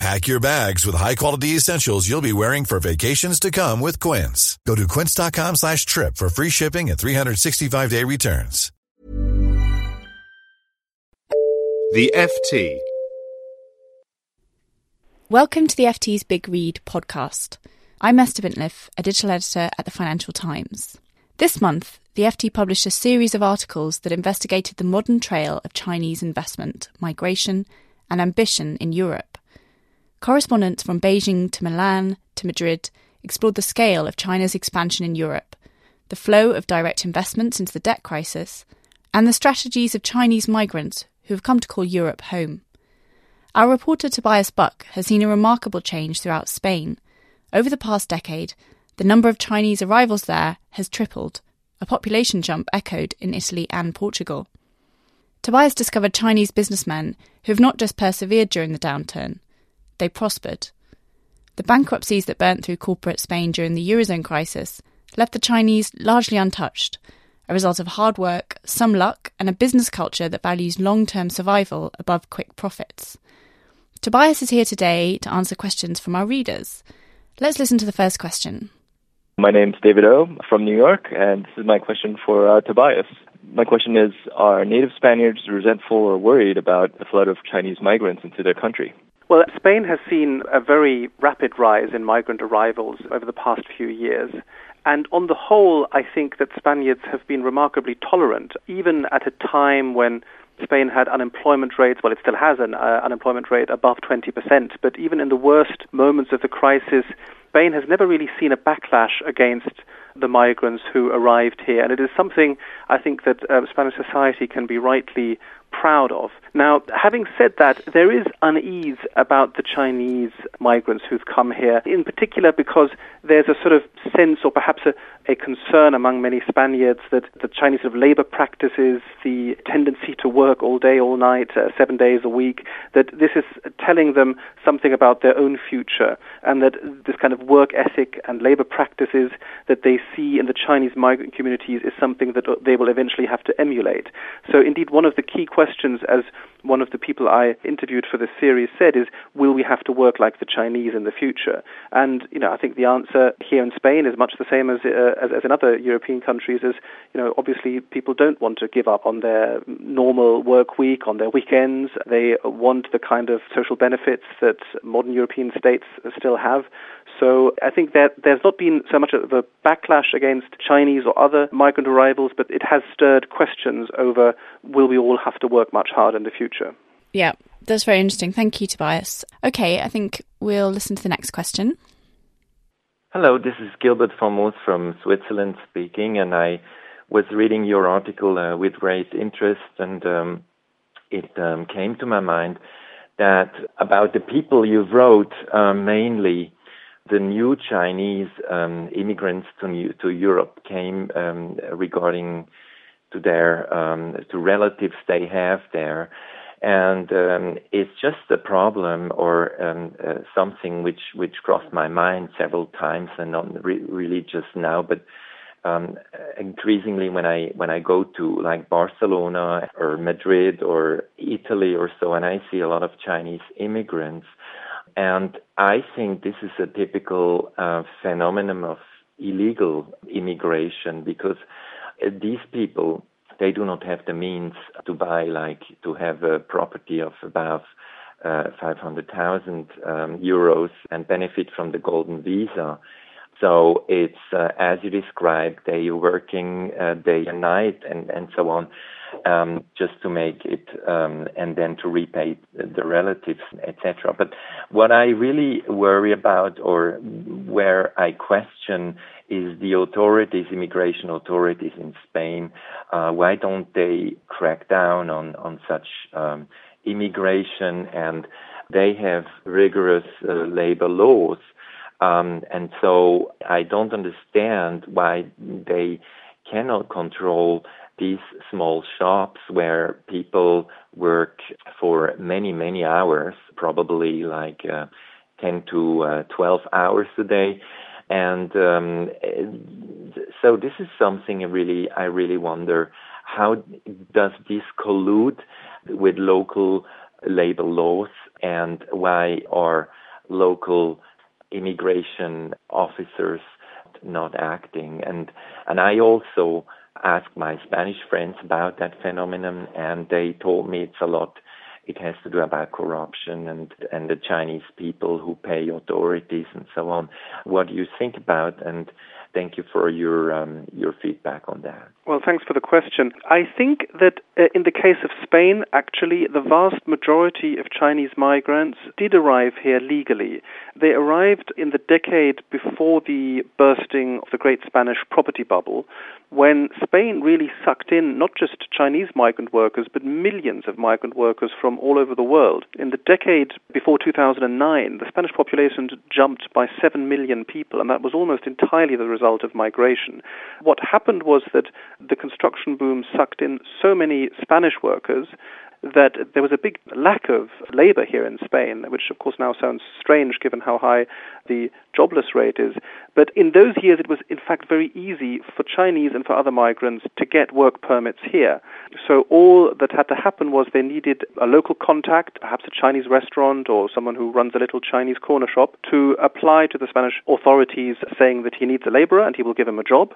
Pack your bags with high-quality essentials you'll be wearing for vacations to come with Quince. Go to quince.com slash trip for free shipping and 365-day returns. The FT. Welcome to the FT's Big Read podcast. I'm Esther Bintliff, a digital editor at the Financial Times. This month, the FT published a series of articles that investigated the modern trail of Chinese investment, migration, and ambition in Europe. Correspondents from Beijing to Milan to Madrid explored the scale of China's expansion in Europe, the flow of direct investments into the debt crisis, and the strategies of Chinese migrants who have come to call Europe home. Our reporter Tobias Buck has seen a remarkable change throughout Spain. Over the past decade, the number of Chinese arrivals there has tripled, a population jump echoed in Italy and Portugal. Tobias discovered Chinese businessmen who have not just persevered during the downturn, they prospered. The bankruptcies that burnt through corporate Spain during the Eurozone crisis left the Chinese largely untouched, a result of hard work, some luck, and a business culture that values long term survival above quick profits. Tobias is here today to answer questions from our readers. Let's listen to the first question. My name's David O from New York, and this is my question for uh, Tobias. My question is Are native Spaniards resentful or worried about the flood of Chinese migrants into their country? Well, Spain has seen a very rapid rise in migrant arrivals over the past few years. And on the whole, I think that Spaniards have been remarkably tolerant, even at a time when Spain had unemployment rates, well, it still has an uh, unemployment rate above 20%, but even in the worst moments of the crisis, Spain has never really seen a backlash against the migrants who arrived here. And it is something I think that uh, Spanish society can be rightly proud of. Now, having said that, there is unease about the Chinese migrants who've come here, in particular because there's a sort of sense or perhaps a, a concern among many Spaniards that the Chinese sort of labor practices, the tendency to work all day, all night, uh, seven days a week, that this is telling them something about their own future, and that this kind of work ethic and labor practices that they see in the Chinese migrant communities is something that they will eventually have to emulate. So, indeed, one of the key questions, as one of the people I interviewed for this series said, is will we have to work like the Chinese in the future? And, you know, I think the answer here in Spain is much the same as, uh, as, as in other European countries, is, you know, obviously people don't want to give up on their normal work week, on their weekends. They want the kind of social benefits that modern European states still have. So I think that there's not been so much of a backlash against Chinese or other migrant arrivals, but it has stirred questions over will we all have to work much harder in the future? Yeah, that's very interesting. Thank you, Tobias. Okay, I think we'll listen to the next question. Hello, this is Gilbert Fomus from Switzerland speaking, and I was reading your article uh, with great interest, and um, it um, came to my mind that about the people you wrote uh, mainly the new Chinese um, immigrants to, to Europe came um, regarding to their um, to relatives they have there, and um, it's just a problem or um, uh, something which which crossed my mind several times, and not re- really just now, but um, increasingly when I when I go to like Barcelona or Madrid or Italy or so, and I see a lot of Chinese immigrants, and I think this is a typical uh, phenomenon of illegal immigration because uh, these people they do not have the means to buy like to have a property of above uh, 500,000 um, euros and benefit from the golden visa. So it's uh, as you described, they are working uh, day and night and, and so on um, just to make it um, and then to repay the relatives, etc. But what I really worry about or where I question is the authorities, immigration authorities in Spain. Uh, why don't they crack down on, on such um, immigration? And they have rigorous uh, labor laws. Um, and so I don't understand why they cannot control these small shops where people work for many, many hours, probably like uh, 10 to uh, 12 hours a day. And um, so this is something I really, I really wonder how does this collude with local labor laws and why are local immigration officers not acting? And, and I also asked my Spanish friends about that phenomenon, and they told me it's a lot. It has to do about corruption and and the Chinese people who pay authorities and so on. What do you think about and thank you for your um, your feedback on that. Well, thanks for the question. I think that uh, in the case of Spain, actually, the vast majority of Chinese migrants did arrive here legally. They arrived in the decade before the bursting of the Great Spanish property bubble, when Spain really sucked in not just Chinese migrant workers, but millions of migrant workers from all over the world. In the decade before 2009, the Spanish population jumped by 7 million people, and that was almost entirely the result of migration. What happened was that the construction boom sucked in so many Spanish workers that there was a big lack of labor here in Spain, which of course now sounds strange given how high the jobless rate is. But in those years, it was in fact very easy for Chinese and for other migrants to get work permits here. So all that had to happen was they needed a local contact, perhaps a Chinese restaurant or someone who runs a little Chinese corner shop, to apply to the Spanish authorities saying that he needs a laborer and he will give him a job.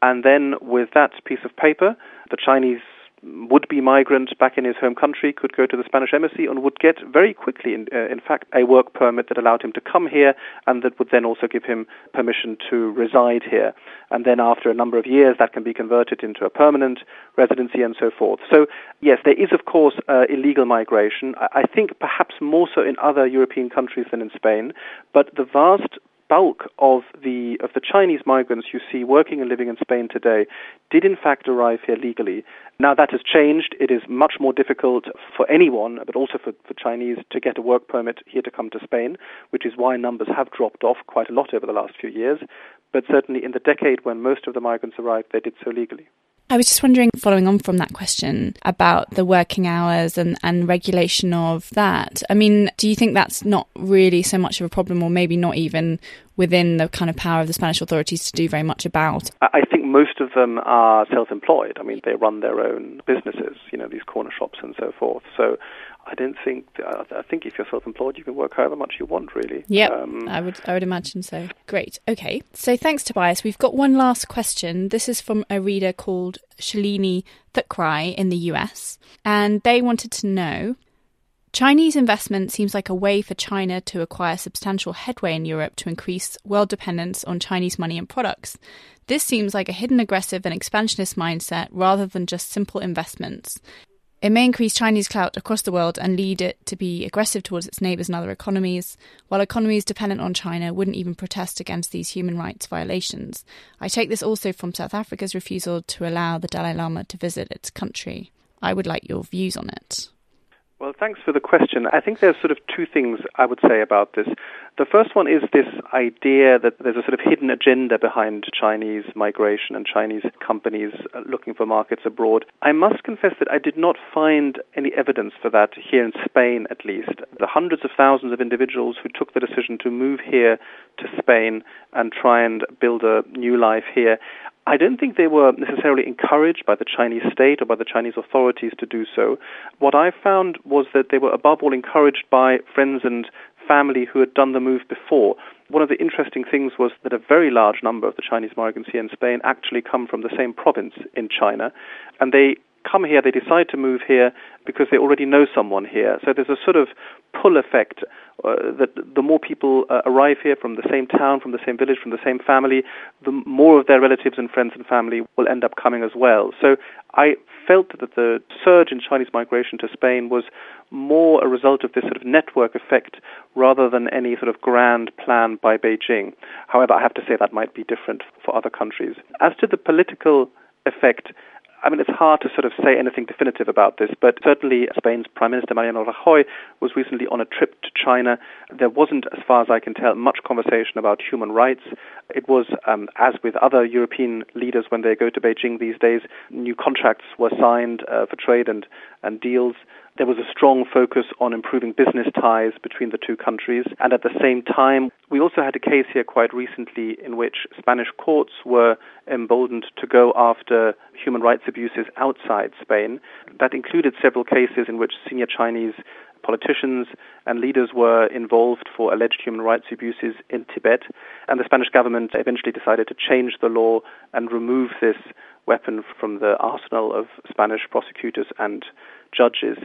And then with that piece of paper, the Chinese would-be migrant back in his home country could go to the Spanish embassy and would get very quickly, in, uh, in, fact, a work permit that allowed him to come here and that would then also give him permission to reside here. And then after a number of years, that can be converted into a permanent residency and so forth. So, yes, there is, of course, uh, illegal migration. I think perhaps more so in other European countries than in Spain, but the vast bulk of the of the Chinese migrants you see working and living in Spain today did in fact arrive here legally. Now that has changed. It is much more difficult for anyone, but also for, for Chinese, to get a work permit here to come to Spain, which is why numbers have dropped off quite a lot over the last few years. But certainly in the decade when most of the migrants arrived, they did so legally. I was just wondering, following on from that question about the working hours and, and regulation of that. I mean, do you think that's not really so much of a problem, or maybe not even within the kind of power of the Spanish authorities to do very much about? I think most of them are self employed. I mean, they run their own businesses, you know, these corner shops and so forth. So I don't think. I think if you're self-employed, you can work however much you want, really. Yeah, um, I would. I would imagine so. Great. Okay. So thanks, Tobias. We've got one last question. This is from a reader called Shalini Thukral in the US, and they wanted to know. Chinese investment seems like a way for China to acquire substantial headway in Europe to increase world dependence on Chinese money and products. This seems like a hidden aggressive and expansionist mindset rather than just simple investments. It may increase Chinese clout across the world and lead it to be aggressive towards its neighbours and other economies, while economies dependent on China wouldn't even protest against these human rights violations. I take this also from South Africa's refusal to allow the Dalai Lama to visit its country. I would like your views on it. Well, thanks for the question. I think there's sort of two things I would say about this. The first one is this idea that there's a sort of hidden agenda behind Chinese migration and Chinese companies uh, looking for markets abroad. I must confess that I did not find any evidence for that here in Spain, at least. The hundreds of thousands of individuals who took the decision to move here to Spain and try and build a new life here, I don't think they were necessarily encouraged by the Chinese state or by the Chinese authorities to do so. What I found was that they were above all encouraged by friends and family who had done the move before. One of the interesting things was that a very large number of the Chinese migrants here in Spain actually come from the same province in China, and they come here, they decide to move here because they already know someone here. So there's a sort of pull effect uh, that the more people uh, arrive here from the same town, from the same village, from the same family, the more of their relatives and friends and family will end up coming as well. So I felt that the surge in Chinese migration to Spain was more a result of this sort of network effect rather than any sort of grand plan by Beijing. However, I have to say that might be different for other countries. As to the political effect, I mean, it's hard to sort of say anything definitive about this, but certainly Spain's Prime Minister Mariano Rajoy was recently on a trip to China. There wasn't, as far as I can tell, much conversation about human rights. It was, um, as with other European leaders when they go to Beijing these days, new contracts were signed uh, for trade and, and deals. There was a strong focus on improving business ties between the two countries. And at the same time, we also had a case here quite recently in which Spanish courts were emboldened to go after human rights abuses outside Spain. That included several cases in which senior Chinese politicians and leaders were involved for alleged human rights abuses in Tibet. And the Spanish government eventually decided to change the law and remove this weapon from the arsenal of Spanish prosecutors and judges.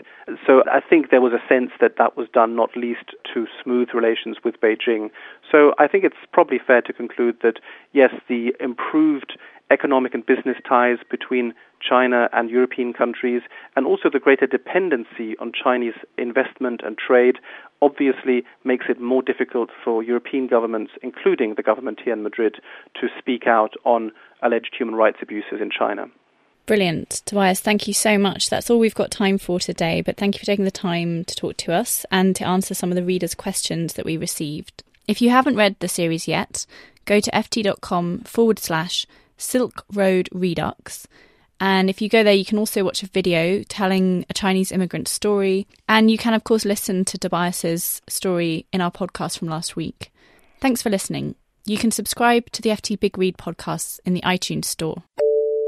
So I think there was a sense that that was done not least to smooth relations with Beijing. So I think it's probably fair to conclude that, yes, the improved economic and business ties between China and European countries, and also the greater dependency on Chinese investment and trade, obviously makes it more difficult for European governments, including the government here in Madrid, to speak out on alleged human rights abuses in China. Brilliant. Tobias, thank you so much. That's all we've got time for today, but thank you for taking the time to talk to us and to answer some of the readers' questions that we received. If you haven't read the series yet, go to ft.com forward slash Silk Road Redux. And if you go there, you can also watch a video telling a Chinese immigrant story. And you can, of course, listen to Tobias's story in our podcast from last week. Thanks for listening. You can subscribe to the FT Big Read podcasts in the iTunes store.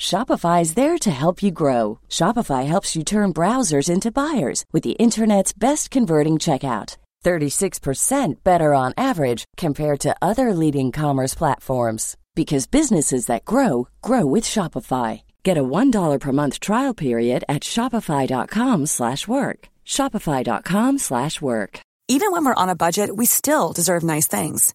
Shopify is there to help you grow. Shopify helps you turn browsers into buyers with the internet's best converting checkout. 36% better on average compared to other leading commerce platforms because businesses that grow grow with Shopify. Get a $1 per month trial period at shopify.com/work. shopify.com/work. Even when we're on a budget, we still deserve nice things.